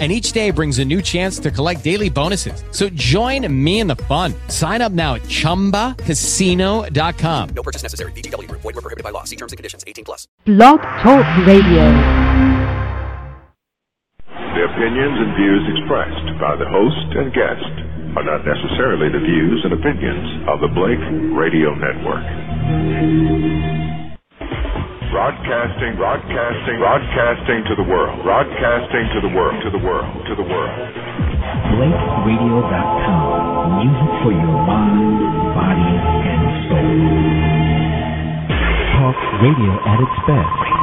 and each day brings a new chance to collect daily bonuses. So join me in the fun. Sign up now at ChumbaCasino.com. No purchase necessary. VGW. Void were prohibited by law. See terms and conditions. 18 plus. Blog Talk Radio. The opinions and views expressed by the host and guest are not necessarily the views and opinions of the Blake Radio Network. Broadcasting, broadcasting, broadcasting to the world. Broadcasting to the world, to the world, to the world. BlakeRadio.com. Music for your mind, body, and soul. Talk radio at its best.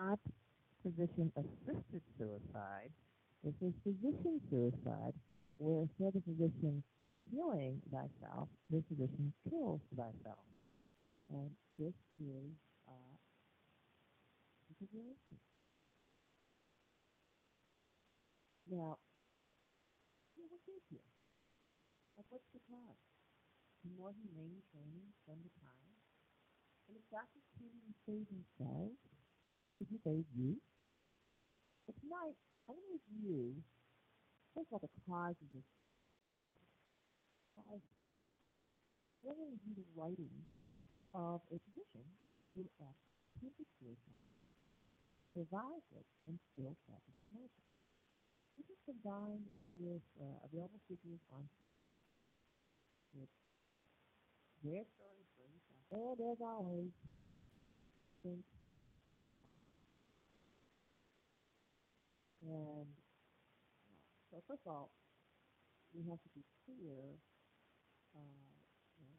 Not physician-assisted suicide. This is physician suicide, where instead of physician killing thyself, the physician kills thyself. And this is uh. Now, yeah, what is here? Like, what's the cost? More humane training, spend the time. And if doctors can't even save themselves, could you save you? But tonight, I want to review, first of all, the cause of this cause. Then I review the writing of a physician who attempted suicide, survived it, and still practiced medicine. This is combined with uh, available figures on with their stories for. And as always, think and so first of all, we have to be clear uh, you know,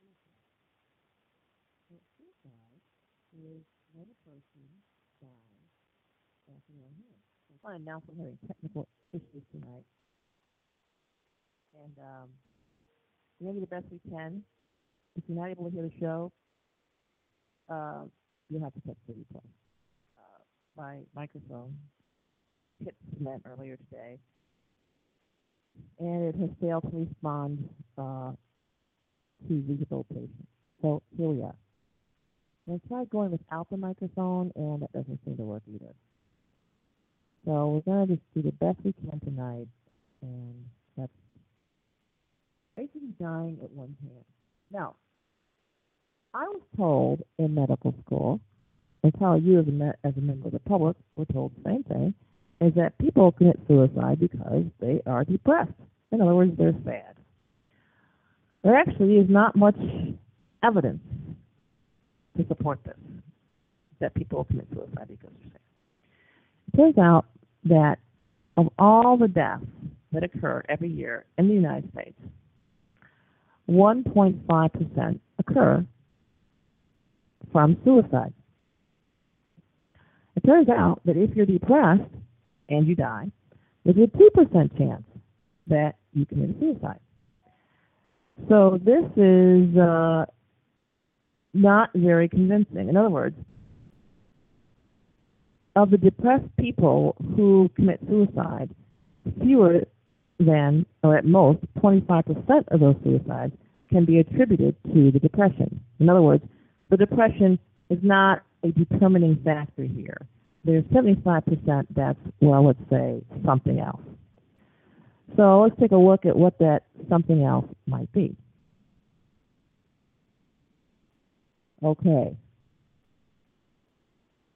suicide? Well, suicide is when a person dies their own hand. So I announce I'm having technical issues tonight. And um, we're going to do the best we can. If you're not able to hear the show, uh, you'll have to catch the replay. My microphone hit cement earlier today, and it has failed to respond uh, to rehabilitation. So here we are. I tried going without the microphone, and that doesn't seem to work either. So we're going to just do the best we can tonight, and that's basically dying at one hand. Now, I was told in medical school, and how you as a, as a member of the public were told the same thing, is that people commit suicide because they are depressed. In other words, they're sad. There actually is not much evidence to support this, that people commit suicide because they're sad. It turns out that of all the deaths that occur every year in the United States, 1.5% occur from suicide. It turns out that if you're depressed, and you die, there's a 2% chance that you commit suicide. So this is uh, not very convincing. In other words, of the depressed people who commit suicide, fewer than, or at most, 25% of those suicides can be attributed to the depression. In other words, the depression is not a determining factor here. There's 75% that's, well, let's say, something else. So let's take a look at what that something else might be. Okay.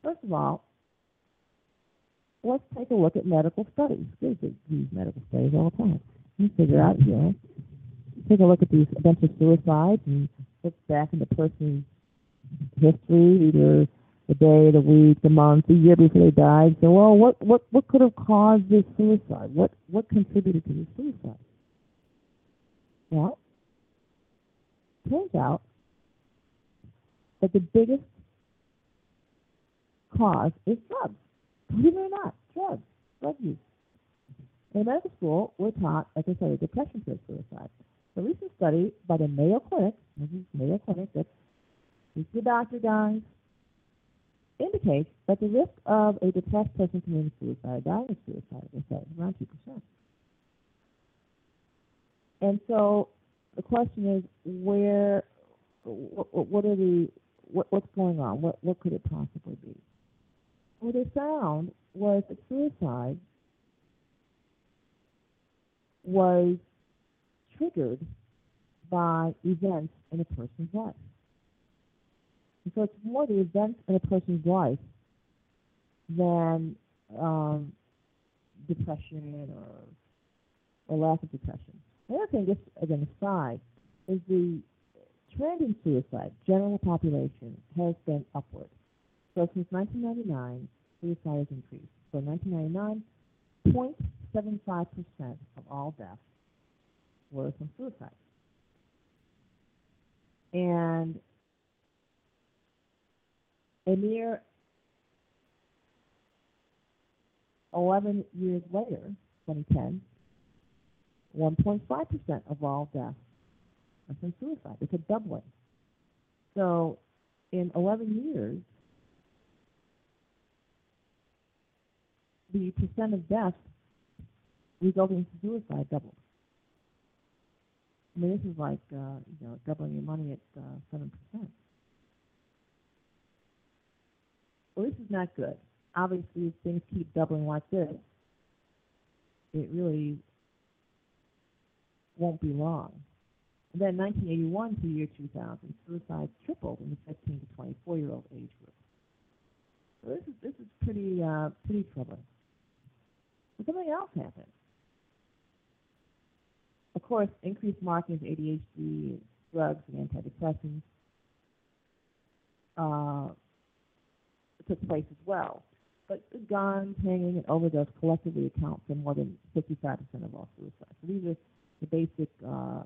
First of all, let's take a look at medical studies. There's these medical studies all the time. You figure out, you know, take a look at these bunch of suicides and look back in the person's history, either the day, the week, the month, the year before they died. So, well, what what what could have caused this suicide? What what contributed to this suicide? Well, turns out that the biggest cause is drugs. Believe it or not, drugs, drug use. In medical school, we're taught, like I said, depression for suicide. A recent study by the Mayo Clinic, this is Mayo Clinic, that's this is doctor guys, indicates that the risk of a depressed person committing suicide, dying of suicide, is around two percent. And so the question is, where, what, what are the, what, what's going on? What, what could it possibly be? What they found was that suicide was triggered by events in a person's life. So it's more the events in a person's life than um, depression or, or lack of depression. The other thing, just again aside, is the trend in suicide, general population, has been upward. So since 1999, suicide has increased. So 1999, 0.75% of all deaths were from suicide. And a mere 11 years later, 2010, 1.5% of all deaths are from suicide. It's a doubling. So in 11 years, the percent of deaths resulting from suicide doubled. I mean, this is like, uh, you know, doubling your money at uh, 7%. Well, this is not good. Obviously, if things keep doubling like this, it really won't be long. And then 1981 to the year 2000, suicide tripled in the 15 to 24 year old age group. So this is this is pretty uh, pretty troubling. But something else happened. Of course, increased marketing of ADHD, drugs, and antidepressants uh, took place as well. But guns, hanging, and overdose collectively account for more than 55% of all suicides. So these are the basic uh,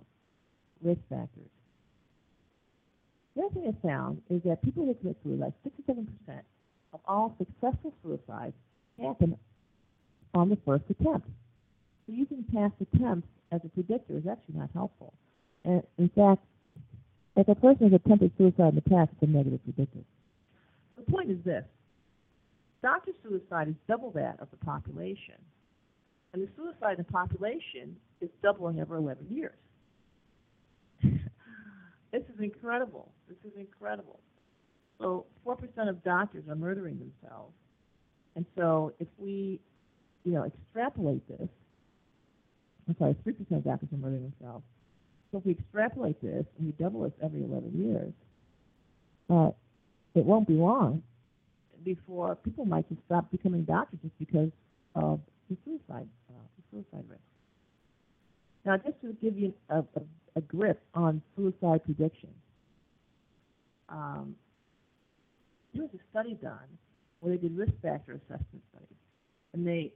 risk factors. The other thing I found is that people who commit suicide, 67% of all successful suicides happen on the first attempt. So using past attempts as a predictor is actually not helpful. And in fact, if a person has attempted suicide in the past, it's a negative predictor. The point is this. Doctor suicide is double that of the population. And the suicide in the population is doubling every 11 years. this is incredible. This is incredible. So 4% of doctors are murdering themselves. And so if we, you know, extrapolate this, I'm sorry, 3% of doctors are murdering themselves. So if we extrapolate this and we double this every 11 years, uh, it won't be long before people might just stop becoming doctors just because of the suicide, uh, the suicide risk. Now, just to give you a, a, a grip on suicide prediction, um, there was a study done where they did risk factor assessment studies, and they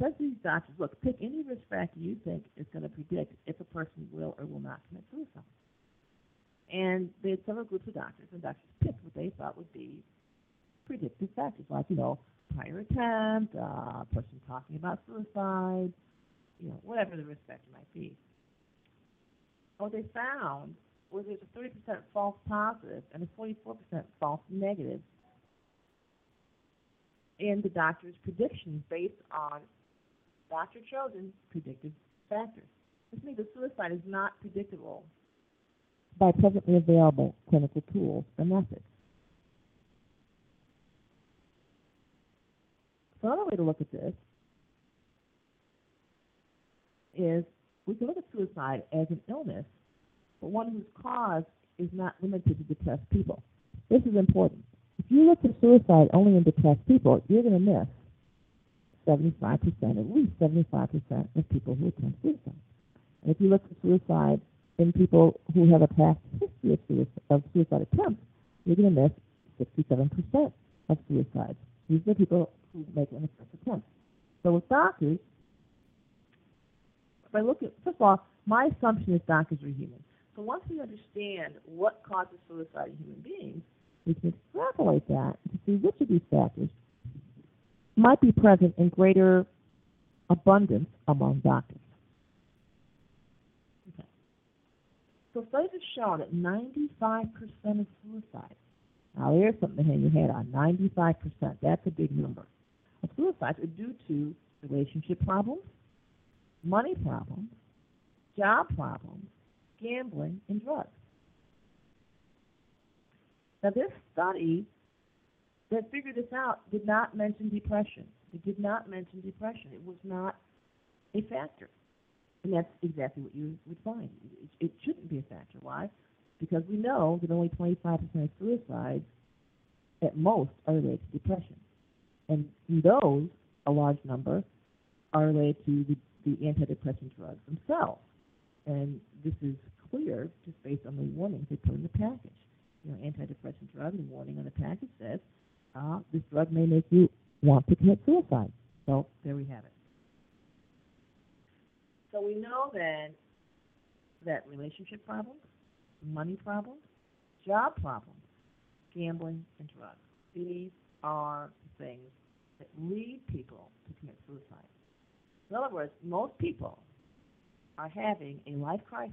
said to these doctors, "Look, pick any risk factor you think is going to predict if a person will or will not commit suicide." And they had several groups of doctors, and doctors picked what they thought would be predictive factors, like you know prior attempt, uh, person talking about suicide, you know, whatever the risk factor might be. What they found was there's a 30% false positive and a 44% false negative in the doctor's predictions based on doctor chosen predictive factors. This means that suicide is not predictable by presently available clinical tools and methods. Another way to look at this is we can look at suicide as an illness, but one whose cause is not limited to depressed people. This is important. If you look at suicide only in depressed people, you're going to miss 75%, at least 75% of people who attempt suicide. And if you look at suicide in people who have a past history of suicide, of suicide attempts, you're going to miss 67% of suicides. These are people make an attempt. So with doctors, if I look at, first of all, my assumption is doctors are human. So once we understand what causes suicide in human beings, we can extrapolate that to see which of these factors might be present in greater abundance among doctors. So studies have shown that 95% of suicides, now there's something to hang your head on, 95%, that's a big number, suicides are due to relationship problems, money problems, job problems, gambling, and drugs. Now, this study that figured this out did not mention depression. It did not mention depression. It was not a factor. And that's exactly what you would find. It, it shouldn't be a factor. Why? Because we know that only 25% of suicides at most are related to depression. And those, a large number, are related to the, the antidepressant drugs themselves. And this is clear just based on the warnings they put in the package. You know, antidepressant drug, the warning on the package says, uh, this drug may make you want to commit suicide. So there we have it. So we know then that relationship problems, money problems, job problems, gambling, and drugs. These are things that lead people to commit suicide. In other words, most people are having a life crisis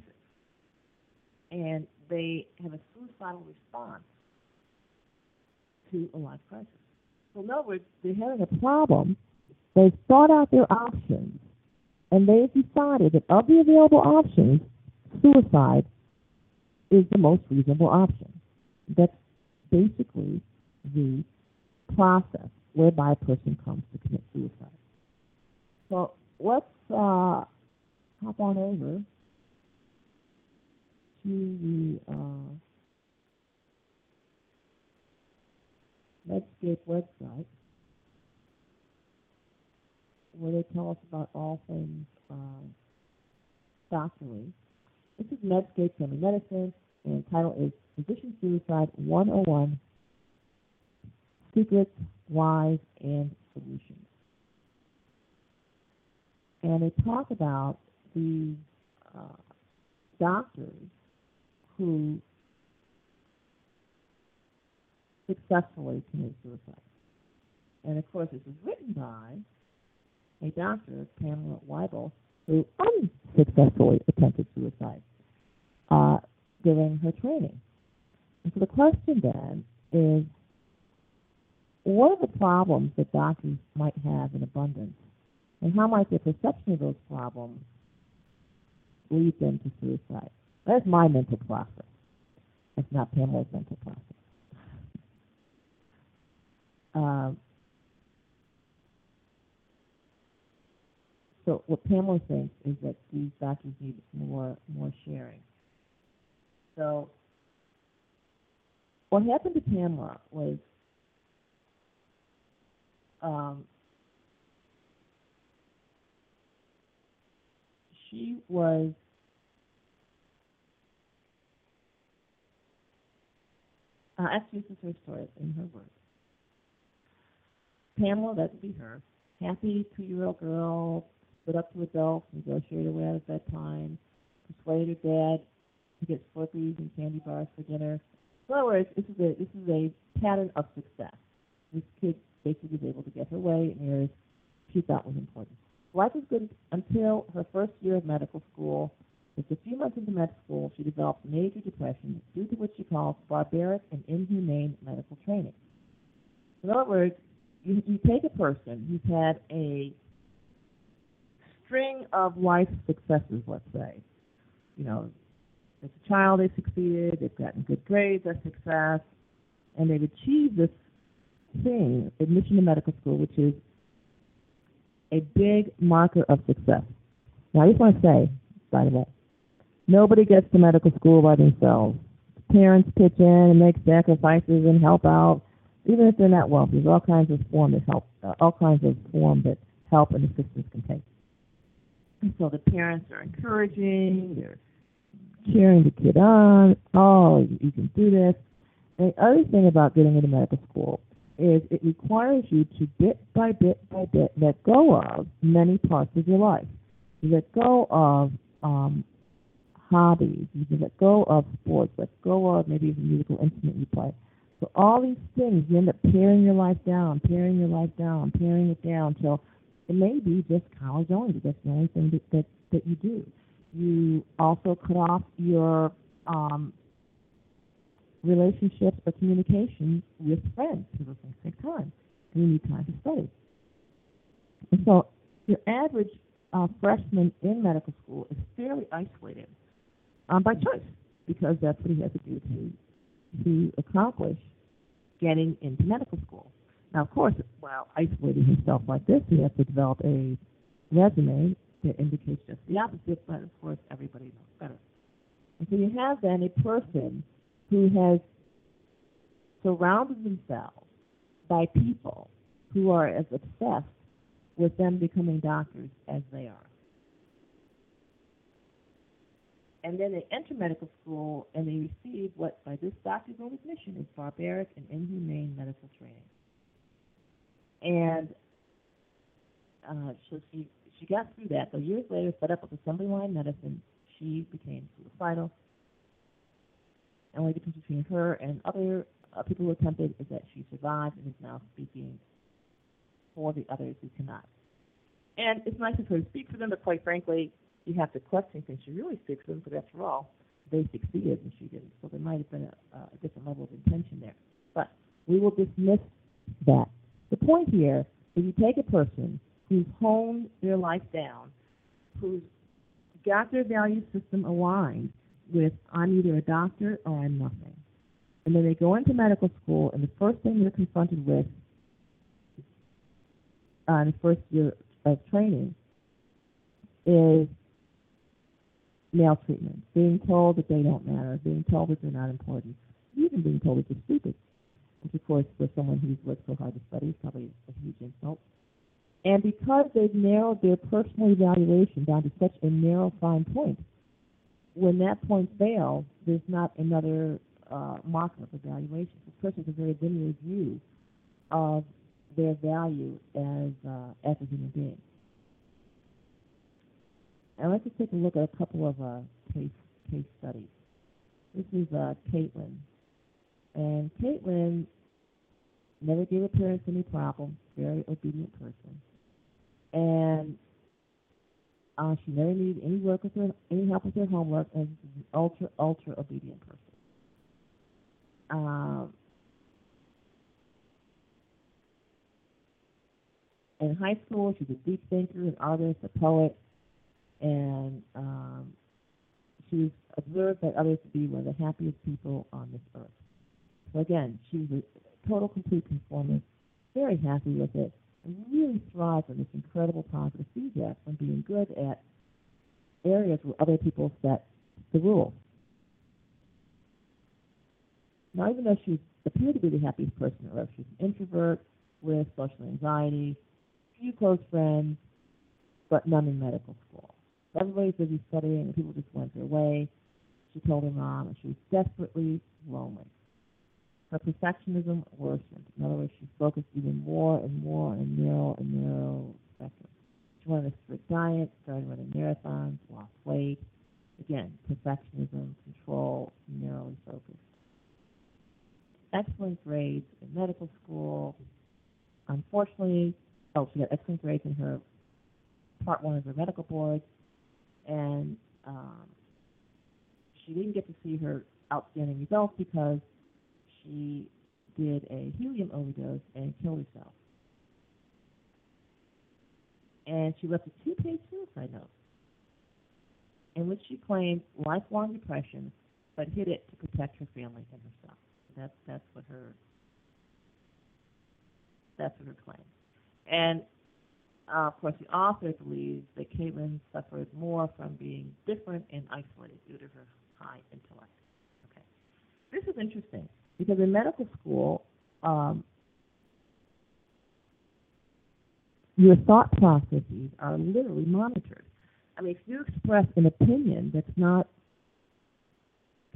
and they have a suicidal response to a life crisis. So in other words, they're having a problem, they've thought out their options, and they've decided that of the available options, suicide is the most reasonable option. That's basically the process whereby a person comes to commit suicide. So let's uh, hop on over to the uh, Medscape website where they tell us about all things uh, doctorly. This is Medscape Family Medicine, and the title is Physician Suicide 101 Secrets, Whys, and Solutions. And they talk about the uh, doctors who successfully commit suicide. And of course, this is written by a doctor, Pamela Wible, who unsuccessfully attempted suicide uh, during her training. And so the question then is, what are the problems that doctors might have in abundance? And how might their perception of those problems lead them to suicide? That's my mental process. That's not Pamela's mental process. Um, so what Pamela thinks is that these doctors need more more sharing. So what happened to Pamela was um, she was uh, actually this is her story in her words. Pamela, that would be her, happy two-year-old girl, stood up to adults, negotiated away at bedtime, persuaded her dad to get Slurpees and candy bars for dinner. In other words, this is a this is a pattern of success. This kid basically was able to get her way in areas she thought was important. Life was good until her first year of medical school. Just a few months into med school, she developed major depression due to what she calls barbaric and inhumane medical training. In other words, you, you take a person who's had a string of life successes, let's say. You know, as a child they succeeded, they've gotten good grades, that's success, and they've achieved this thing, admission to medical school, which is a big marker of success. Now, I just want to say, by the way, nobody gets to medical school by themselves. Parents pitch in and make sacrifices and help out, even if they're not wealthy. There's all kinds of form that help, uh, all kinds of form that help and assistance can take. And so the parents are encouraging, they're cheering the kid on. Oh, you, you can do this. And the other thing about getting into medical school is it requires you to bit by bit by bit let go of many parts of your life. Let go of um, hobbies. You can let go of sports. Let go of maybe the musical instrument you play. So all these things, you end up paring your life down, paring your life down, paring it down till it may be just college only. That's the only thing that, that, that you do. You also cut off your um, relationships or communication with friends because those things take time. And you need time to study. And so your average uh, freshman in medical school is fairly isolated um, by choice because that's what he has to do to to accomplish getting into medical school. Now, of course, while isolating himself like this, he has to develop a resume that indicates just the opposite, but of course, everybody knows better. And so you have then a person who has surrounded themselves by people who are as obsessed with them becoming doctors as they are. And then they enter medical school and they receive what, by this doctor's own admission, is barbaric and inhumane medical training. And uh, so she she got through that. So years later, set up with assembly line medicine, she became suicidal. And the only difference between her and other uh, people who attempted is that she survived and is now speaking for the others who cannot. And it's nice of her to speak for them, but quite frankly, you have to question can she really speak for them? Because after all, they succeeded and she didn't. So there might have been a, a different level of intention there. But we will dismiss that. The point here is you take a person who's honed their life down, who's got their value system aligned with I'm either a doctor or I'm nothing. And then they go into medical school, and the first thing they're confronted with uh, in the first year of training is maltreatment, being told that they don't matter, being told that they're not important, even being told that they're stupid, which of course for someone who's worked so hard to study is probably a huge insult. And because they've narrowed their personal evaluation down to such a narrow, fine point, when that point fails, there's not another uh, marker of evaluation. The person has a very linear view of their value as uh, as a human being. And let's just take a look at a couple of uh, case case studies. This is uh, Caitlin, and Caitlin never gave her parents any problem. Very obedient person, and uh, she never needed any work with her, any help with her homework, and she's an ultra ultra obedient person. Um, in high school, she's a deep thinker, an artist, a poet, and um, she was observed by others to be one of the happiest people on this earth. So again, she was a total, complete conformist, very happy with it, really thrived on this incredible positive feedback from being good at areas where other people set the rules. Now, even though she appeared to be the happiest person on earth, she's an introvert with social anxiety, few close friends, but none in medical school. Everybody's busy studying, and people just went their way. She told her mom, and she was desperately lonely. Her perfectionism worsened. In other words, she focused even more and more on narrow and narrow spectrum. She wanted a strict diet, started running marathons, lost weight. Again, perfectionism, control, narrowly focused. Excellent grades in medical school, unfortunately, oh, she got excellent grades in her part one of her medical board, and um, she didn't get to see her outstanding results because she did a helium overdose and killed herself. And she left a two-page suicide note in which she claimed lifelong depression, but hid it to protect her family and herself. That's that's what her that's what her claim. And uh, of course, the author believes that Caitlin suffered more from being different and isolated due to her high intellect. Okay, this is interesting because in medical school, um, your thought processes are literally monitored. I mean, if you express an opinion that's not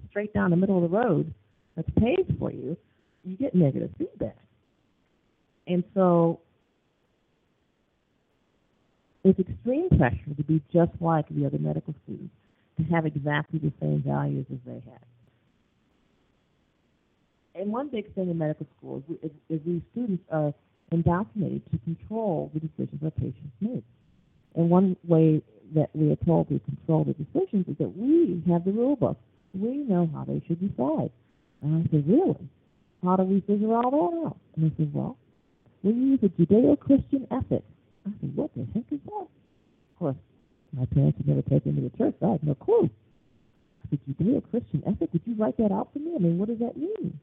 straight down the middle of the road, that's paid for you, you get negative feedback. And so it's extreme pressure to be just like the other medical students, to have exactly the same values as they had. And one big thing in medical school is, is, is these students are indoctrinated to control the decisions that patients make. And one way that we are told to control the decisions is that we have the rule book. We know how they should decide. And I said, really? How do we figure all that out? And they said, well, we use a Judeo-Christian ethic. I said, what the heck is that? Of course, my parents had never taken me to church, so I had no clue. I said, Judeo-Christian ethic? Would you write that out for me? I mean, what does that mean?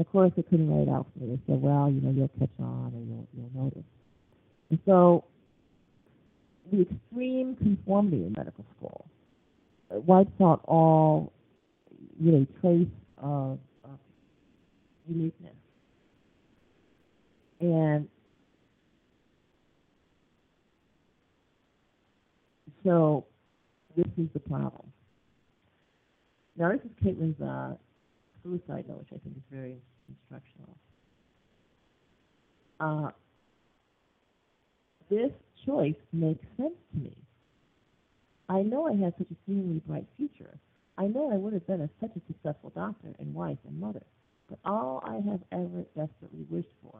Of course, they couldn't write it out for me. They said, well, you know, you'll catch on or you'll, you'll notice. And so the extreme conformity in medical school uh, wipes out all, you know, trace of, of uniqueness. And so this is the problem. Now, this is Caitlin's uh, suicide note, which I think is very instructional. Uh, this choice makes sense to me. I know I had such a seemingly bright future. I know I would have been a, such a successful doctor and wife and mother. But all I have ever desperately wished for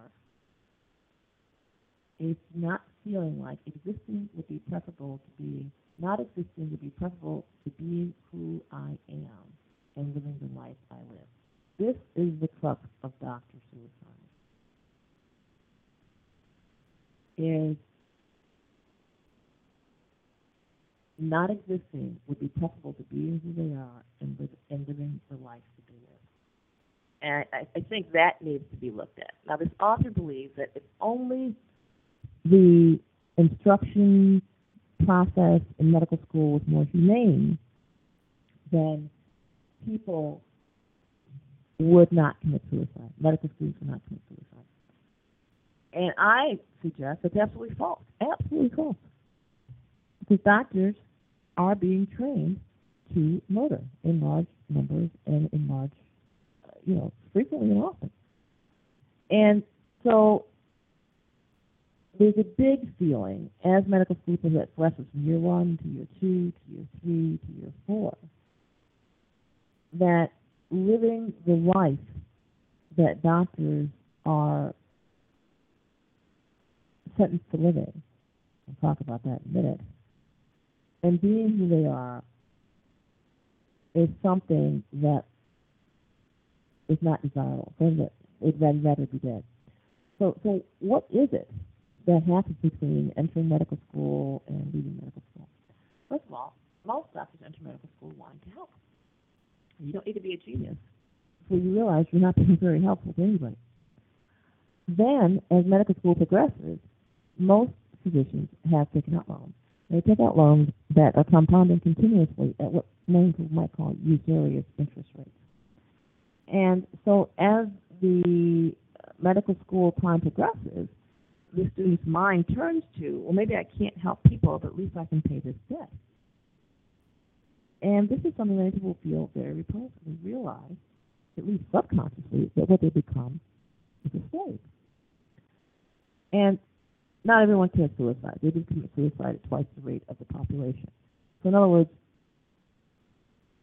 is not feeling like existing would be preferable to being, not existing would be preferable to being who I am and living the life I live. This is the crux of doctor suicide. Is not existing would be preferable to being who they are and, live, and living the life that they live. And I, I think that needs to be looked at. Now, this author believes that if only the instruction process in medical school was more humane, then people would not commit suicide. Medical students would not commit suicide. And I suggest that's absolutely false. Absolutely false. Because doctors are being trained to murder in large numbers and in large, uh, you know, frequently and often. And so there's a big feeling as medical school progresses from year one to year two to year three to year four that living the life that doctors are sentenced to living, we'll talk about that in a minute, and being who they are is something that is not desirable. It would rather be dead. So, so what is it that happens between entering medical school and leaving medical school? First of all, most doctors enter medical school wanting to help. You don't need to be a genius before you realize you're not being very helpful to anybody. Then, as medical school progresses, most physicians have taken out loans. They take out loans that are compounding continuously at what many people might call usurious interest rates. And so as the medical school time progresses, the student's mind turns to, well, maybe I can't help people, but at least I can pay this debt. And this is something that people feel very. They realize, at least subconsciously, that what they become is a slave. And not everyone commits suicide. They do commit suicide at twice the rate of the population. So in other words,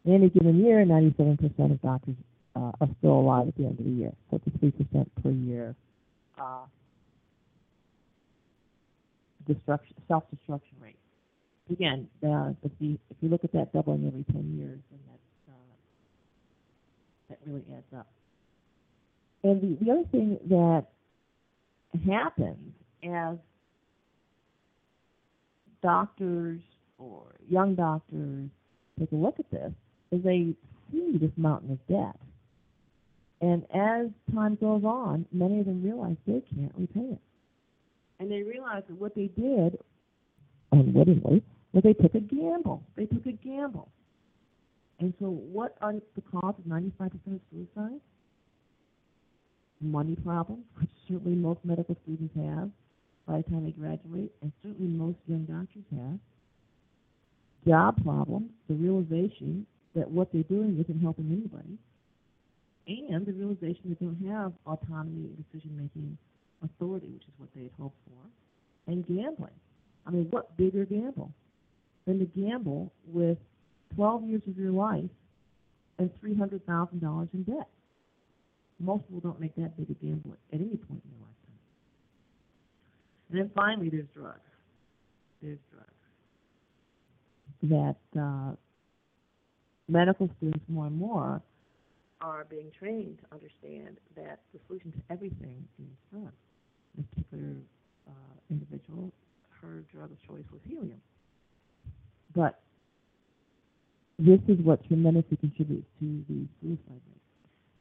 in any given year, 97% of doctors uh, are still alive at the end of the year. So it's 3% per year uh, destruction, self-destruction rate. Again, uh, if you if you look at that doubling every ten years, then that uh, that really adds up. And the, the other thing that happens as doctors or young doctors take a look at this is they see this mountain of debt. And as time goes on, many of them realize they can't repay it. And they realize that what they did, unwittingly, was they took a gamble. They took a gamble. And so what are the cause of 95% of suicide? Money problems, which certainly most medical students have by the time they graduate, and certainly most young doctors have. Job problems, the realization that what they're doing isn't helping anybody, and the realization they don't have autonomy and decision-making authority, which is what they had hoped for, and gambling. I mean, what bigger gamble than to gamble with 12 years of your life and $300,000 in debt? Most people don't make that big a gamble at any point in their lifetime. And then finally, there's drugs. There's drugs that uh, medical students more and more are being trained to understand that the solution to everything is drugs. This particular uh, individual, her drug of choice was helium. But this is what tremendously contributes to the suicide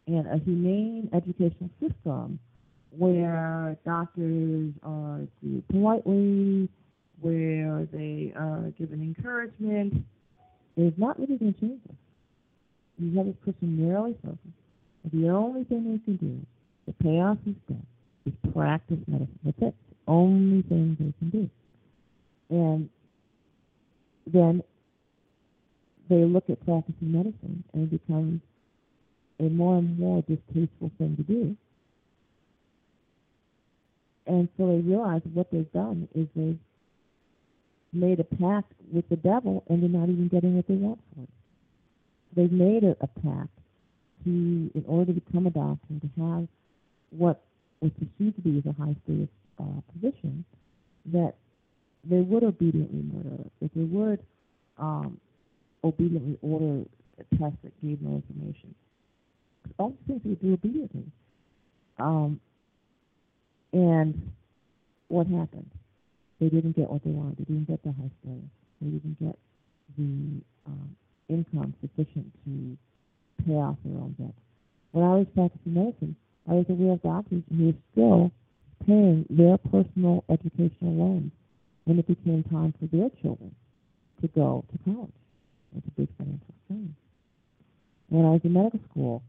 rate. And a humane educational system where doctors are treated politely, where they uh, are given encouragement, is not really going to change this. You have this person narrowly focused. The only thing they can do to pay off his debt is practice medicine. That's it. The only thing they can do. And then they look at practicing medicine and it becomes a more and more distasteful thing to do. And so they realize what they've done is they've made a pact with the devil and they're not even getting what they want for it. They've made a, a pact to, in order to become a doctor, to have what perceived to be a high status uh, position, that they would obediently murder, that they would um, obediently order a test that gave no information. All the things they do obediently. Um, and what happened? They didn't get what they wanted. They didn't get the high status. They didn't get the um, income sufficient to pay off their own debt. When I was practicing medicine, I was aware of doctors who were still paying their personal educational loans when it became time for their children to go to college. It's a big financial strain. When I was in medical school,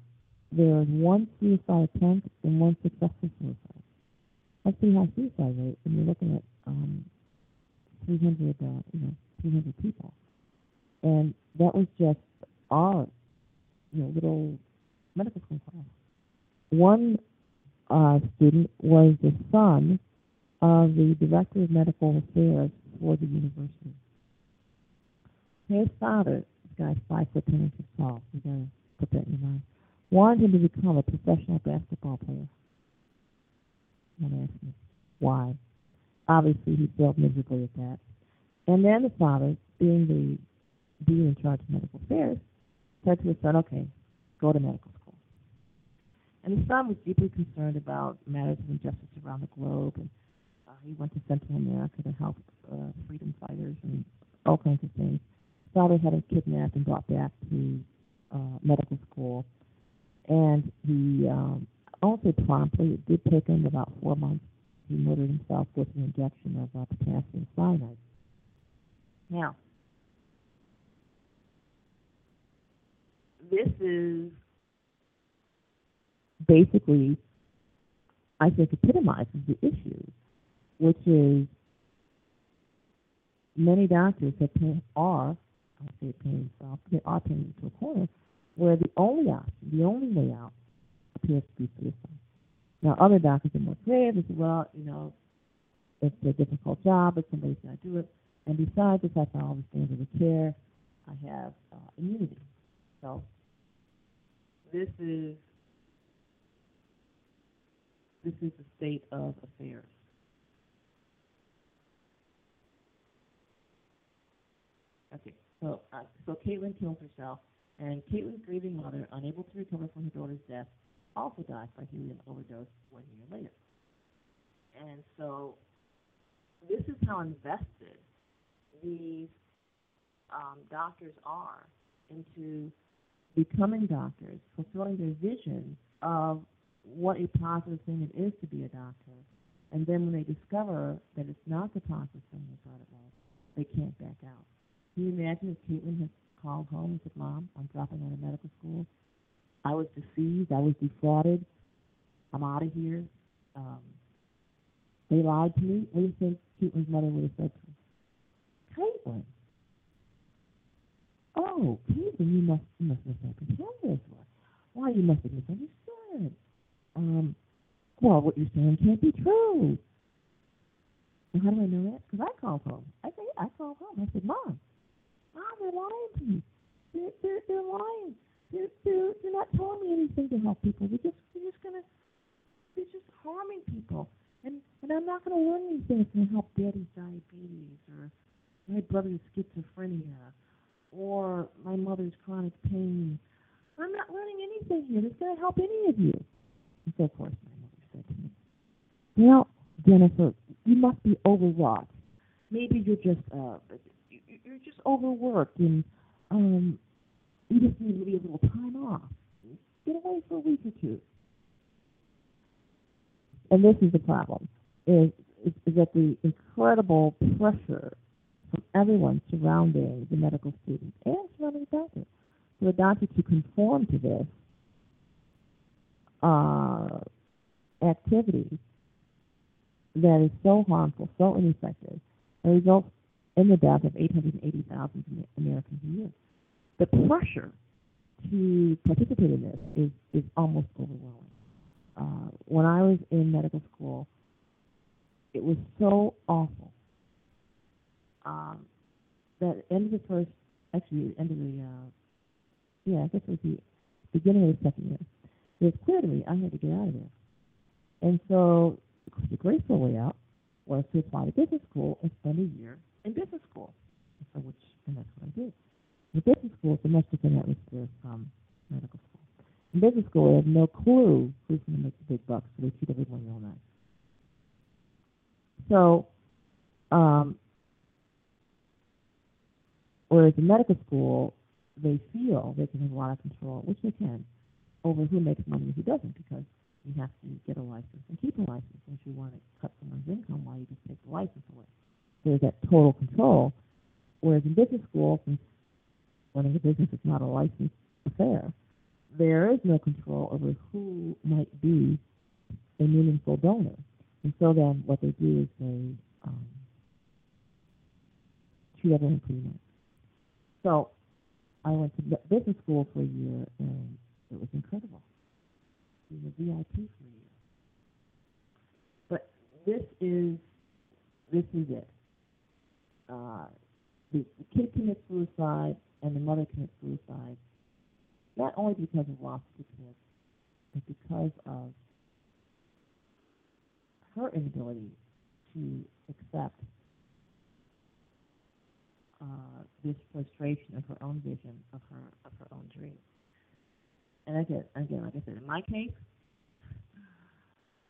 there was one suicide attempt and one successful suicide. That's pretty high suicide rate when you're looking at um, 300, uh, you know, 300 people. And that was just our, you know, little medical school class. One uh, student was the son of the director of medical affairs for the university. His father, this guy's five foot ten inches tall. You gotta put that in your mind. Wanted him to become a professional basketball player. Me why. Obviously, he failed miserably at that. And then the father, being the being in charge of medical affairs, said to his son, "Okay, go to medical school." And his son was deeply concerned about matters of injustice around the globe, and uh, he went to Central America to help uh, freedom fighters and all kinds of things. Father had him kidnapped and brought back to uh, medical school, and he um, also promptly, it did take him about four months, he murdered himself with an injection of uh, potassium cyanide. Now, this is basically, I think, epitomizes the issue, which is many doctors have pay, are, I say paying themselves, they are paying into a corner where the only option, the only way out, appears to be suicide. Now, other doctors are more creative. They say, well, you know, it's a difficult job, but somebody's got to do it. And besides, if I follow the standard of care, I have uh, immunity. So this is this is the state of affairs. Okay, so uh, so Caitlin kills herself, and Caitlin's grieving mother, unable to recover from her daughter's death, also dies by helium overdose one year later. And so this is how invested these um, doctors are into becoming doctors, fulfilling their vision of what a positive thing it is to be a doctor. And then when they discover that it's not the positive thing they thought it was, they can't back out. Can you imagine if Caitlin had called home and said, Mom, I'm dropping out of medical school. I was deceived. I was defrauded. I'm out of here. Um, they lied to me. What do you think Caitlin's mother would have said to her? Caitlin. Oh, Caitlin, you must you must misapprehend this one. Why you must have misunderstood. Um, well, what you're saying can't be true. And how do I know that? Because I called home. I say I called home. I said, Mom, Mom, they're lying to me. They're they're, they're lying. They're, they're they're not telling me anything to help people. They're just they're just gonna they're just harming people. And and I'm not gonna learn anything gonna help Daddy's diabetes or my brother's schizophrenia or my mother's chronic pain. I'm not learning anything here that's gonna help any of you. And so of course my mother said to me, Well, Jennifer, you must be overwrought. Maybe you're just uh you're just overworked and um you just need maybe a little time off. Get away for a week or two. And this is the problem, is, is, is that the incredible pressure from everyone surrounding the medical student and surrounding the doctor, for the doctor to conform to this uh, activity that is so harmful, so ineffective, and results in the death of 880,000 Americans a year. The pressure to participate in this is, is almost overwhelming. Uh, when I was in medical school, it was so awful um, that at the end of the first, actually, the end of the, uh, yeah, I guess it was the beginning of the second year, it was clear to me I had to get out of there. And so the graceful way out was to apply to business school and spend a year in business school. So which, and that's what I did. The business school is a much different atmosphere from medical school. In business school, they have no clue who's going to make the big bucks, so they treat everyone real nice. So, um, whereas in medical school, they feel they can have a lot of control, which they can, over who makes money and who doesn't, because you have to get a license and keep a license. If you want to cut someone's income, why you just take the license away? There's that total control. Whereas in business school, running a business is not a licensed affair, there is no control over who might be a meaningful donor. And so then what they do is they um, treat everyone pretty nice. So I went to business school for a year and it was incredible. It was a VIP for a year. But this is this is it. Uh, the, kid commits suicide and the mother commits suicide not only because of loss of the kid, but because of her inability to accept uh, this frustration of her own vision of her of her own dream. And again, again, like I said, in my case,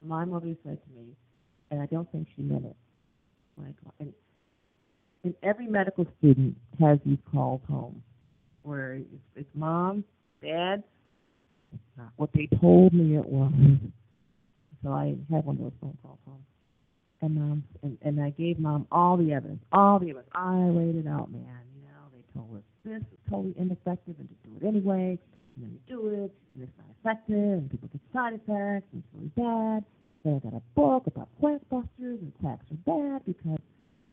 my mother said to me, and I don't think she meant it. When I and, and every medical student has these calls home, where it's, it's mom, dad, what they told me it was. So I had one of those phone calls home. And mom and, and I gave mom all the evidence, all the evidence. I laid it out, man. You know, they told us this is totally ineffective and to do it anyway. And then you do it, and it's not effective, and people get side effects, and it's really bad. Then I got a book about plant busters, and quacks are bad because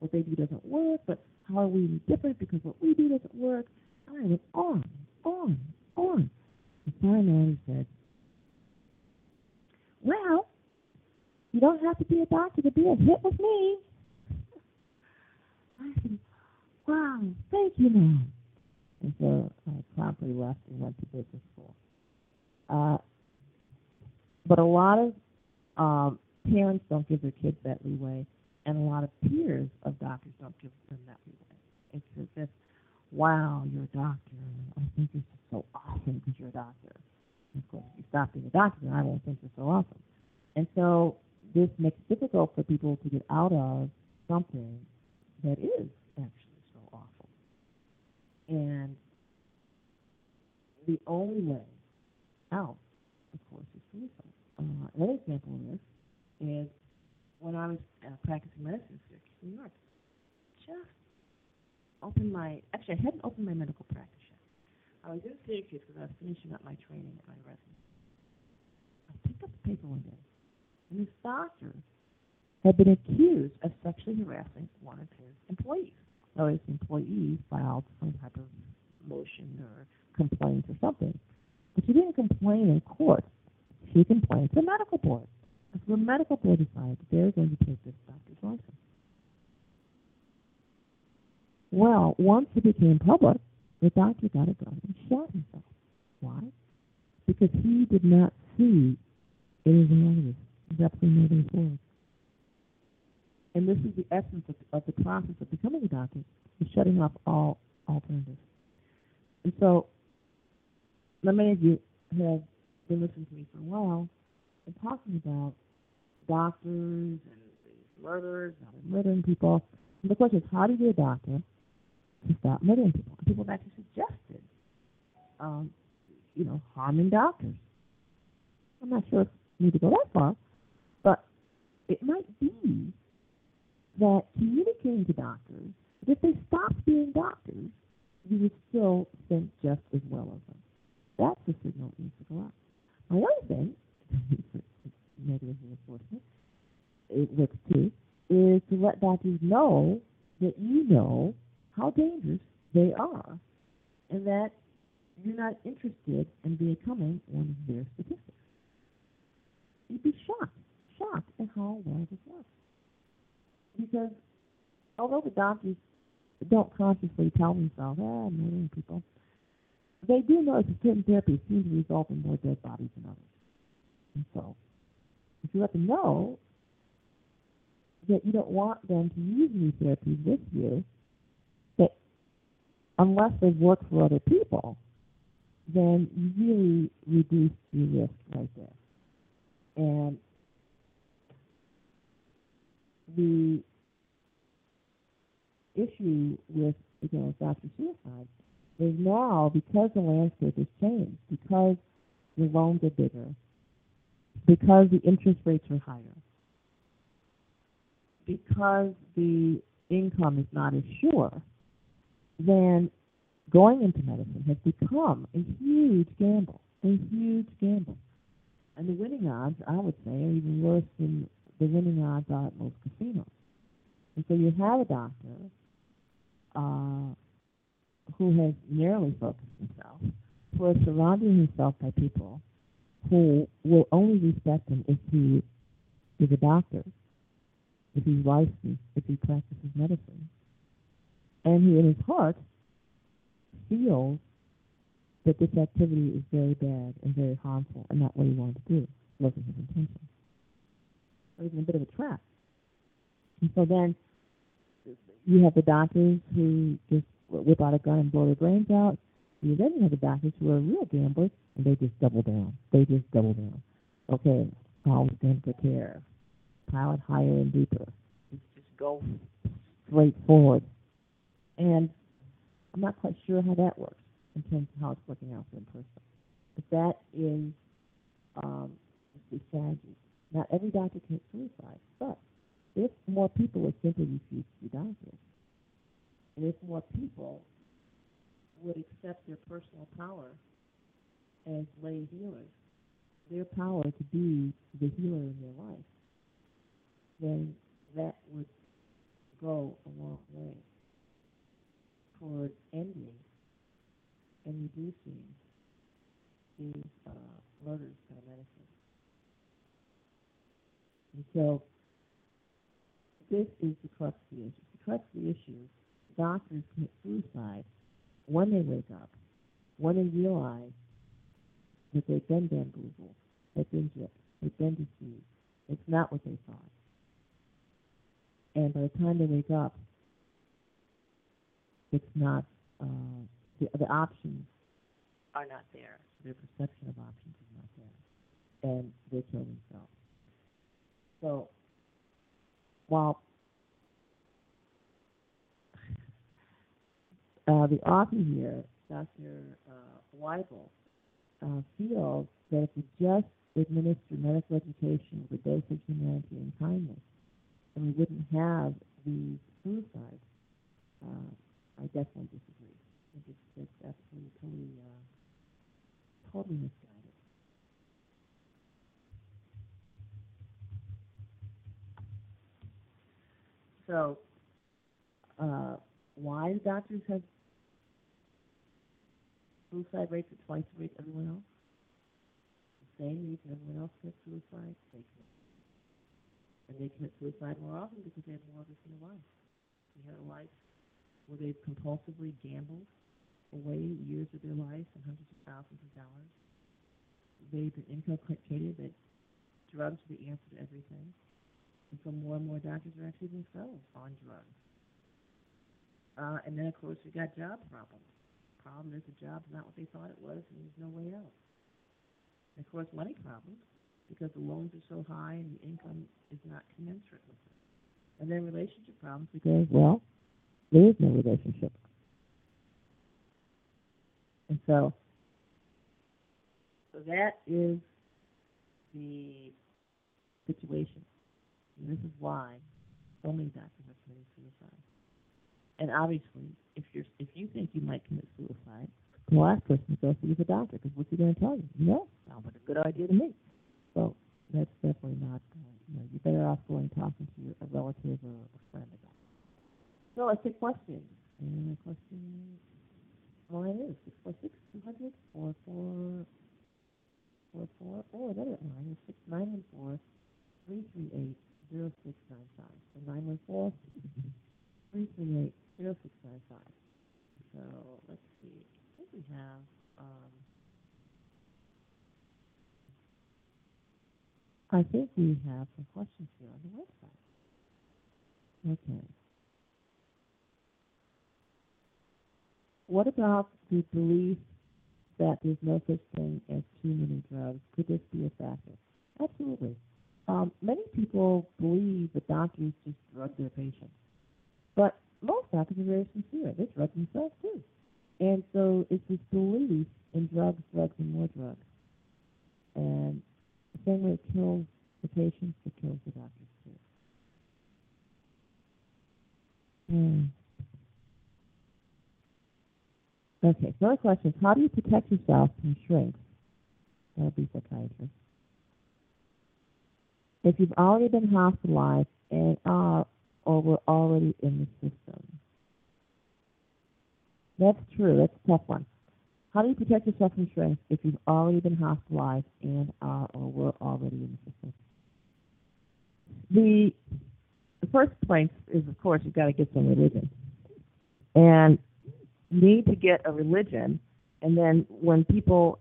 what they do doesn't work, but how are we different because what we do doesn't work? I went on, on, on. And finally I said, well, you don't have to be a doctor to be a hit with me. I said, wow, thank you, Mom. And so I promptly left and went to business school. Uh, but a lot of Um, parents don't give their kids that leeway, and a lot of peers of doctors don't give them that leeway. It's as if, wow, you're a doctor. I think this is so awesome because you're a doctor. Of course, if you stop being a doctor, I won't think you're so awesome. And so this makes it difficult for people to get out of something that is actually so awful. And the only way out, of course, is suicide. Uh, another example of this is when I was uh, practicing medicine in Syracuse, New York. Just opened my, actually, I hadn't opened my medical practice yet. I was in Syracuse because I was finishing up my training at my residency. I picked up the paper one day, and this doctor had been accused of sexually harassing one of his employees. So his employee filed some type of motion or complaint or something. But she didn't complain in court. She complained to the medical board. The medical board decided that they're going to take this doctor's license. Well, once it became public, the doctor got a gun and shot himself. Why? Because he did not see irregularities. There's absolutely no way forward. And this is the essence of, of the process of becoming a doctor, is shutting off all alternatives. And so, many of you have been listening to me for a while and talking about doctors and these murderers, they're murdering people. And the question is, how do you get a doctor to stop murdering people? And people have actually suggested, um, you know, harming doctors. I'm not sure if you need to go that far, but it might be that communicating to doctors, that if they stopped being doctors, you would still think just as well of them. That's the signal that needs to go out. My other thing, negative reinforcement, it works too, is to let doctors know that you know how dangerous they are and that you're not interested in becoming one of their statistics. You'd be shocked, shocked at how well this works. Because although the doctors don't consciously tell themselves, ah, I'm murdering people, they do know that certain therapies seem to result in more dead bodies than others. And so, if you let them know that you don't want them to use new therapies with you, that unless they've worked for other people, then you really reduce your risk right there. And the issue with you know doctor suicide is now because the landscape has changed, because the loans are bigger, because the interest rates are higher, because the income is not as sure, then going into medicine has become a huge gamble, a huge gamble. And the winning odds, I would say, are even worse than the winning odds are at most casinos. And so you have a doctor uh, who has narrowly focused himself, who is surrounding himself by people who will only respect him if he is a doctor, if he's licensed, if he practices medicine. And he, in his heart, feels that this activity is very bad and very harmful and not what he wanted to do. wasn't his intention. So he's in a bit of a trap. And so then you have the doctors who just whip out a gun and blow their brains out. You then have the doctors who are real gamblers and they just double down. They just double down. Okay, I'll stand for care. Pile it higher and deeper. Just, just go straight forward. And I'm not quite sure how that works in terms of how it's working out for them personally. But that is um, the strategy. Not every doctor commits suicide, but if more people would simply refuse to be doctors, and if more people would accept their personal power as lay healers, their power to be the healer in their life, then that would go a long way toward ending and reducing these uh, murders by medicine. And so this is the crux of the issue. The crux of the issue doctors commit suicide when they wake up, when they realize that they've been bamboozled, they've been gypped, they've been deceived, It's not what they thought. And by the time they wake up, it's not, uh, the, the options are not there. Their perception of options is not there. And they kill themselves. So, while uh, the author here, Dr. Uh, Wible, uh, feels that if we just administer medical education with of humanity and kindness, then we wouldn't have these suicides. Uh, I definitely disagree. I think it's, it's absolutely totally, uh, totally misguided. So, uh, why do doctors have suicide rates at twice the rate everyone else? The same reason everyone else commits suicide, they commit. And they commit suicide more often because they have more of this in their life. They had a life where they've compulsively gambled away years of their life and hundreds of thousands of dollars. They've been inculcated that drugs are the answer to everything. And so more and more doctors are actually themselves on drugs. Uh, and then, of course, we got job problems. Problem is the job's not what they thought it was, and there's no way out. And of course, money problems because the loans are so high and the income is not commensurate with it. And then relationship problems because, well, there is no relationship. And so, so that is the situation. And this is why so many doctors are committing suicide. And obviously, if you're if you think you might commit suicide, the last person to go see a doctor because what's he going to tell you? No, sounds like a good idea to me. So that's definitely not. Uh, you know, you're better off going talking to a relative or a friend about it. So let's take questions. And question, it is six four six two hundred four four four four. Oh, another line is six nine one four three three eight zero six nine five. So nine one four three three eight zero six nine five. So let's see. I think we have. Um, I think we have some questions here on the website. Okay. What about the belief that there's no such thing as too many drugs? Could this be a factor? Absolutely. Um, many people believe that doctors just drug their patients. But most doctors are very sincere. They drug themselves too. And so it's this belief in drugs, drugs, and more drugs. And the same way it kills the patients, it kills the doctors too. Hmm. Okay, so another question is how do you protect yourself from shrinks? That would be psychiatrist. If you've already been hospitalized and are or were already in the system. That's true. That's a tough one. How do you protect yourself from stress if you've already been hospitalized and are or were already in the system? The, the first place is, of course, you've got to get some religion. And need to get a religion, and then when people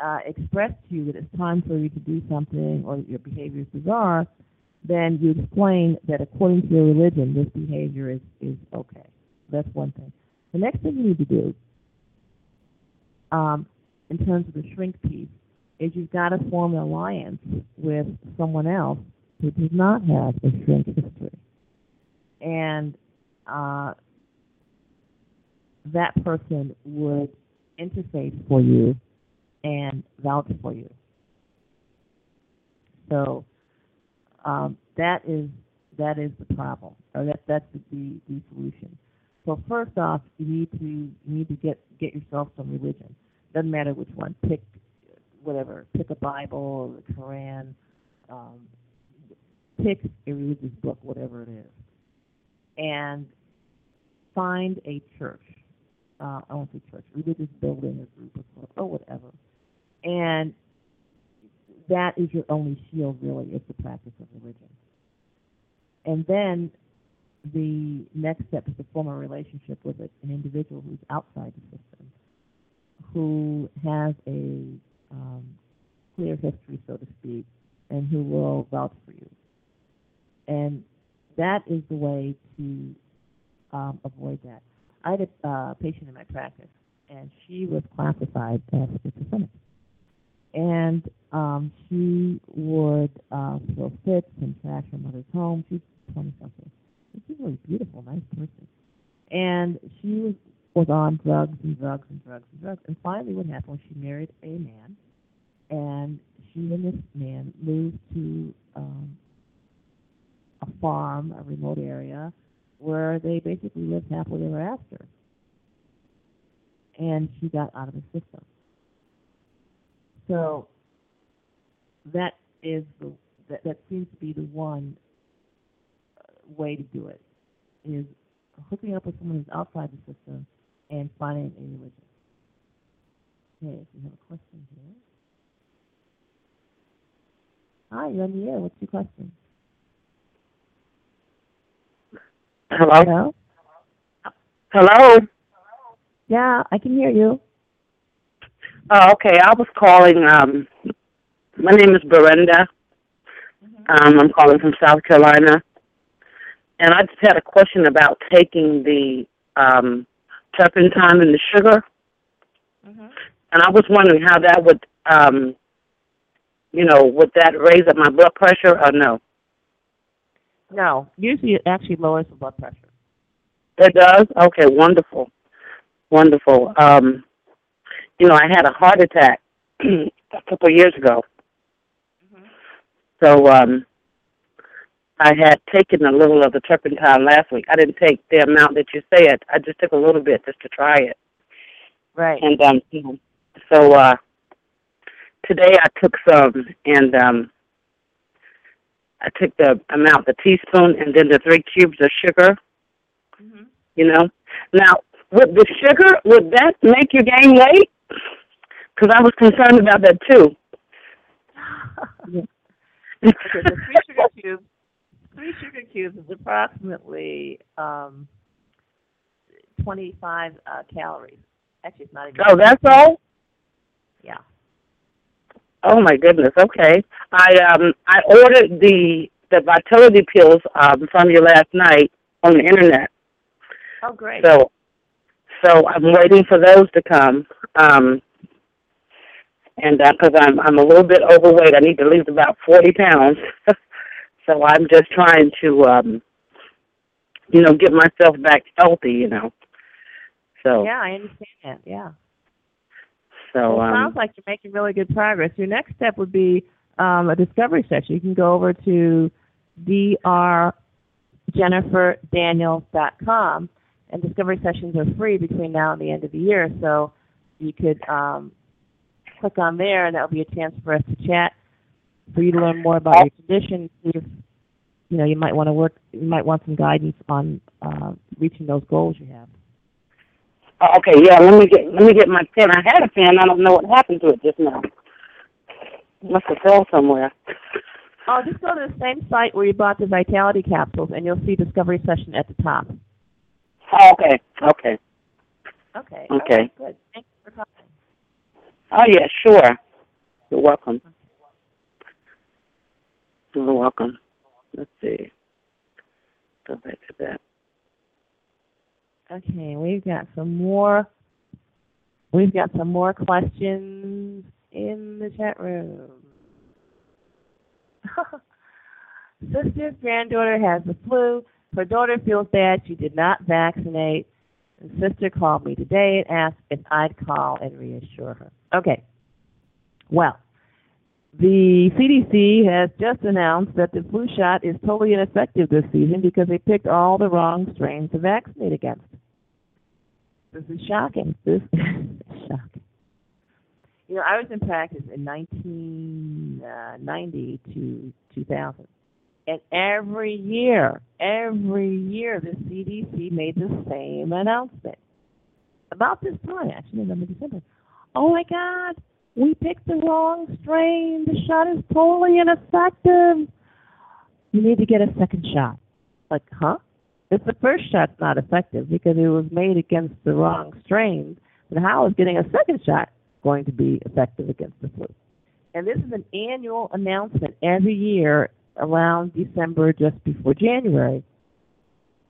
uh, express to you that it's time for you to do something or that your behavior is bizarre, then you explain that according to your religion, this behavior is, is okay. That's one thing. The next thing you need to do, um, in terms of the shrink piece, is you've got to form an alliance with someone else who does not have a shrink history. And uh, that person would interface for you and vouch for you. So um, that is that is the problem, or that that's the, the, solution. So first off, you need to you need to get get yourself some religion. Doesn't matter which one. Pick whatever. Pick a Bible or the Quran. Um, pick a religious book, whatever it is, and find a church. Uh, I won't say church, religious building or group or whatever, and that is your only shield, really, is the practice of religion. And then the next step is to form a relationship with an individual who's outside the system, who has a um, clear history, so to speak, and who will vouch for you. And that is the way to um, avoid that. I had a uh, patient in my practice, and she was classified as schizophrenic. And um, she would uh, throw fits and trash her mother's home. She's 20 something. She's a really beautiful, nice person. And she was, was on drugs and drugs and drugs and drugs. And finally, what happened was she married a man, and she and this man moved to um, a farm, a remote area, where they basically lived happily ever after. And she got out of the system. So that is the that, that seems to be the one uh, way to do it is hooking up with someone who's outside the system and finding a religion. Okay, we have a question here. Hi, you're on the air. What's your question? Hello? Hello? Hello? Yeah, I can hear you. Oh, okay. I was calling. Um, my name is Brenda. Um, I'm calling from South Carolina. And I just had a question about taking the um, turpentine and the sugar. And I was wondering how that would, um, you know, would that raise up my blood pressure or no? No, usually it actually lowers the blood pressure. It does? Okay, wonderful. Wonderful. Um, you know, I had a heart attack a couple of years ago. So um I had taken a little of the turpentine last week. I didn't take the amount that you said. I just took a little bit just to try it. Right. And um you know, so uh today I took some and um I took the amount, the teaspoon and then the three cubes of sugar. You know? Now, with the sugar, would that make you gain weight? Because I was concerned about that too. okay, three sugar cubes. Three sugar cubes is approximately um, 25 uh, calories. Actually, it's not even. Oh, that's all? Yeah. Oh my goodness. Okay. I um I ordered the the vitality pills um from you last night on the internet. Oh, great. So so I'm waiting for those to come. Um and because I'm I'm a little bit overweight, I need to lose about forty pounds. so I'm just trying to um you know get myself back healthy. You know. So yeah, I understand that. Yeah. so Well, it um sounds like you're making really good progress. Your next step would be um, a discovery session. You can go over to drjenniferdaniels.com, and discovery sessions are free between now and the end of the year. So you could um, click on there, and that will be a chance for us to chat, for you to learn more about your condition, see if you know you might want to work, you might want some guidance on uh, reaching those goals you have. Oh, Okay, yeah. Let me get let me get my pen. I had a pen. I don't know what happened to it just now. It Must have fell somewhere. Oh, just go to the same site where you bought the Vitality capsules, and you'll see Discovery Session at the top. Oh, okay, okay. Okay. Okay. right, good. Thanks for calling. Oh yeah, sure. You're welcome. You're welcome. Let's see. Go back to that. Okay, we've got some more. We've got some more questions in the chat room. Sister's granddaughter has the flu. Her daughter feels bad. She did not vaccinate. And sister called me today and asked if I'd call and reassure her. Okay. Well, the CDC has just announced that the flu shot is totally ineffective this season because they picked all the wrong strains to vaccinate against. This is shocking. This is shocking. You know, I was in practice in 1990 uh, to 2000. And every year, every year, the CDC made the same announcement. About this time, actually, November, December. Oh my God, we picked the wrong strain. The shot is totally ineffective. You need to get a second shot. Like, huh? If the first shot's not effective because it was made against the wrong strain, then how is getting a second shot going to be effective against the flu? And this is an annual announcement every year around December, just before January.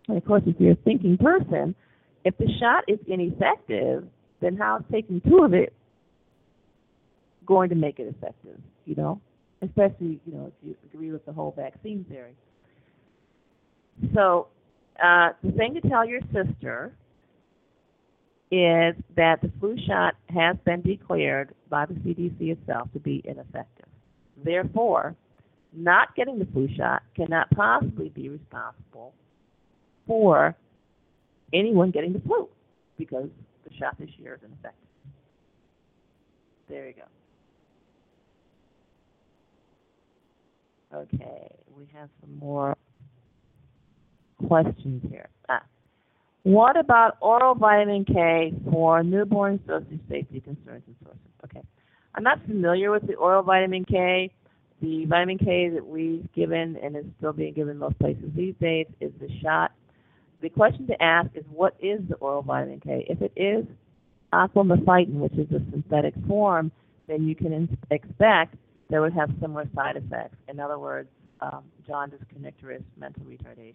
And of course, if you're a thinking person, if the shot is ineffective, then how is taking two of it going to make it effective? You know, especially you know if you agree with the whole vaccine theory. So, uh, the thing to tell your sister is that the flu shot has been declared by the CDC itself to be ineffective. Therefore, not getting the flu shot cannot possibly be responsible for anyone getting the flu because the shot this year is ineffective. There you go. Okay, we have some more questions here. Ah. What about oral vitamin K for newborn dosage safety concerns and sources? Okay. I'm not familiar with the oral vitamin K. The vitamin K that we've given and is still being given most places these days is the shot. The question to ask is what is the oral vitamin K? If it is AquaMephyton, which is a synthetic form, then you can in- expect that it would have similar side effects. In other words, um, jaundice, kernicterus, mental retardation.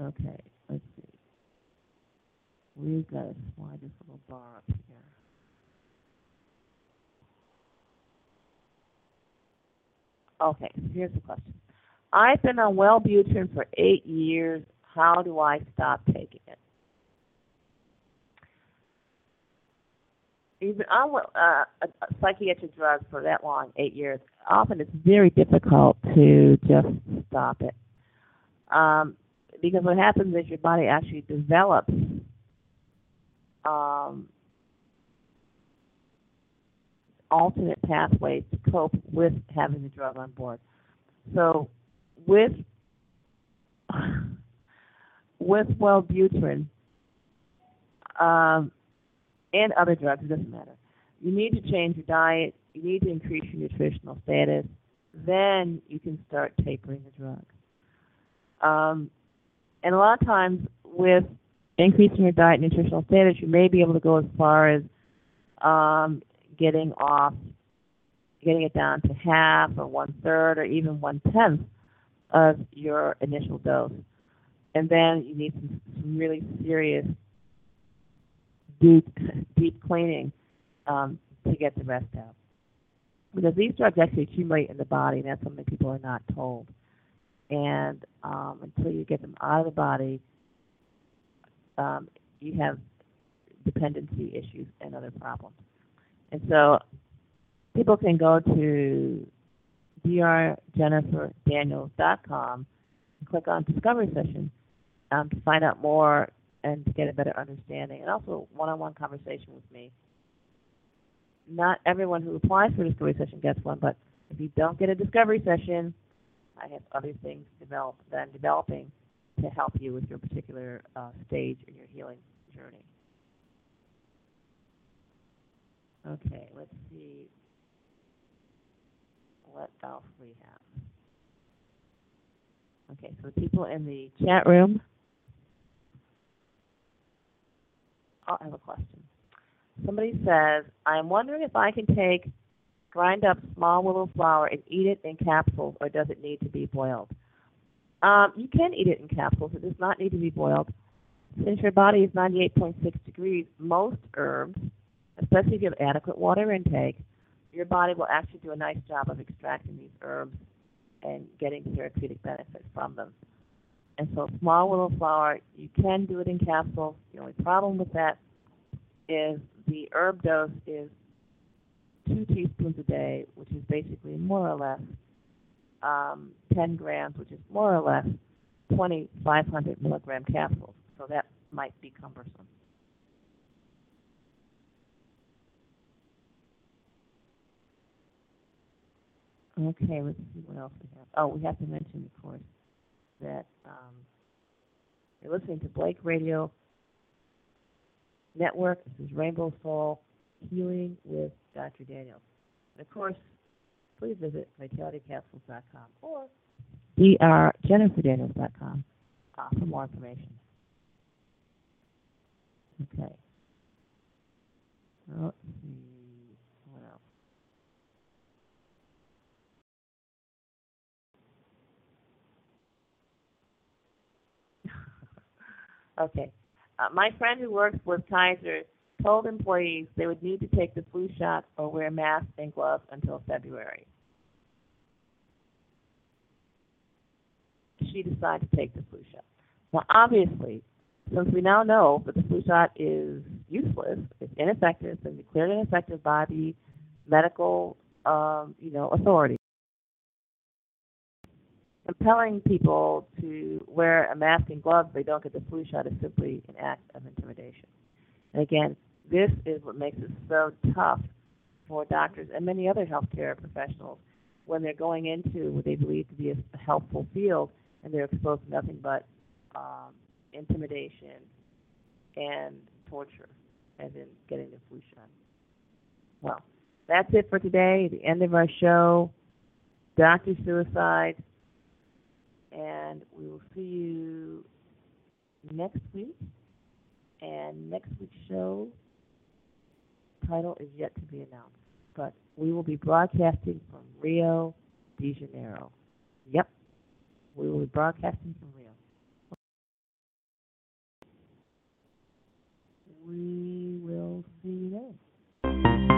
Okay. Got to slide this little bar up here. Okay, here's the question. I've been on Wellbutrin for eight years. How do I stop taking it? Been on uh, a, a psychiatric drug for that long, eight years. Often it's very difficult to just stop it. Um, because what happens is your body actually develops um, alternate pathways to cope with having the drug on board. So with with Wellbutrin um, and other drugs, it doesn't matter. You need to change your diet. You need to increase your nutritional status. Then you can start tapering the drug. Um, and a lot of times with increasing your diet and nutritional status, you may be able to go as far as um, getting off, getting it down to half or one third or even one tenth of your initial dose. And then you need some, some really serious deep, deep cleaning um, to get the rest out. Because these drugs actually accumulate in the body, and that's something people are not told and um, until you get them out of the body, um, you have dependency issues and other problems. And so people can go to drjenniferdaniels.com and click on Discovery Session um, to find out more and to get a better understanding, and also one-on-one conversation with me. Not everyone who applies for a Discovery Session gets one, but if you don't get a Discovery Session, I have other things developed that I'm developing to help you with your particular uh, stage in your healing journey. Okay, let's see what else we have. Okay, so the people in the chat room. Oh, I have a question. Somebody says, I'm wondering if I can take grind up small willow flower and eat it in capsules, or does it need to be boiled? Um, you can eat it in capsules. It does not need to be boiled. Since your body is 98.6 degrees, most herbs, especially if you have adequate water intake, your body will actually do a nice job of extracting these herbs and getting therapeutic benefit from them. And so small willow flower, you can do it in capsules. The only problem with that is the herb dose is two teaspoons a day, which is basically more or less um, 10 grams, which is more or less 2,500 milligram capsules. So that might be cumbersome. Okay, let's see what else we have. Oh, we have to mention, of course, that um, you're listening to Blake Radio Network. This is Rainbow Soul Healing with Dr. Daniels. And of course, please visit vitalitycapsules.com or drjenniferdaniels.com uh, for more information. Okay. Let's see. What else? okay. Uh, my friend who works with Kaiser told employees they would need to take the flu shot or wear masks and gloves until February. She decided to take the flu shot. Now, obviously, since we now know that the flu shot is useless, it's ineffective, been declared ineffective by the medical, um, you know, authority. Compelling people to wear a mask and gloves if they don't get the flu shot is simply an act of intimidation. And again, this is what makes it so tough for doctors and many other healthcare professionals when they're going into what they believe to be a, helpful field and they're exposed to nothing but um, intimidation and torture, as in getting the flu shot. Well, that's it for today. The end of our show. Doctor suicide, and we will see you next week. And next week's show title is yet to be announced, but we will be broadcasting from Rio de Janeiro. Yep, we will be broadcasting from Rio. We will see you then.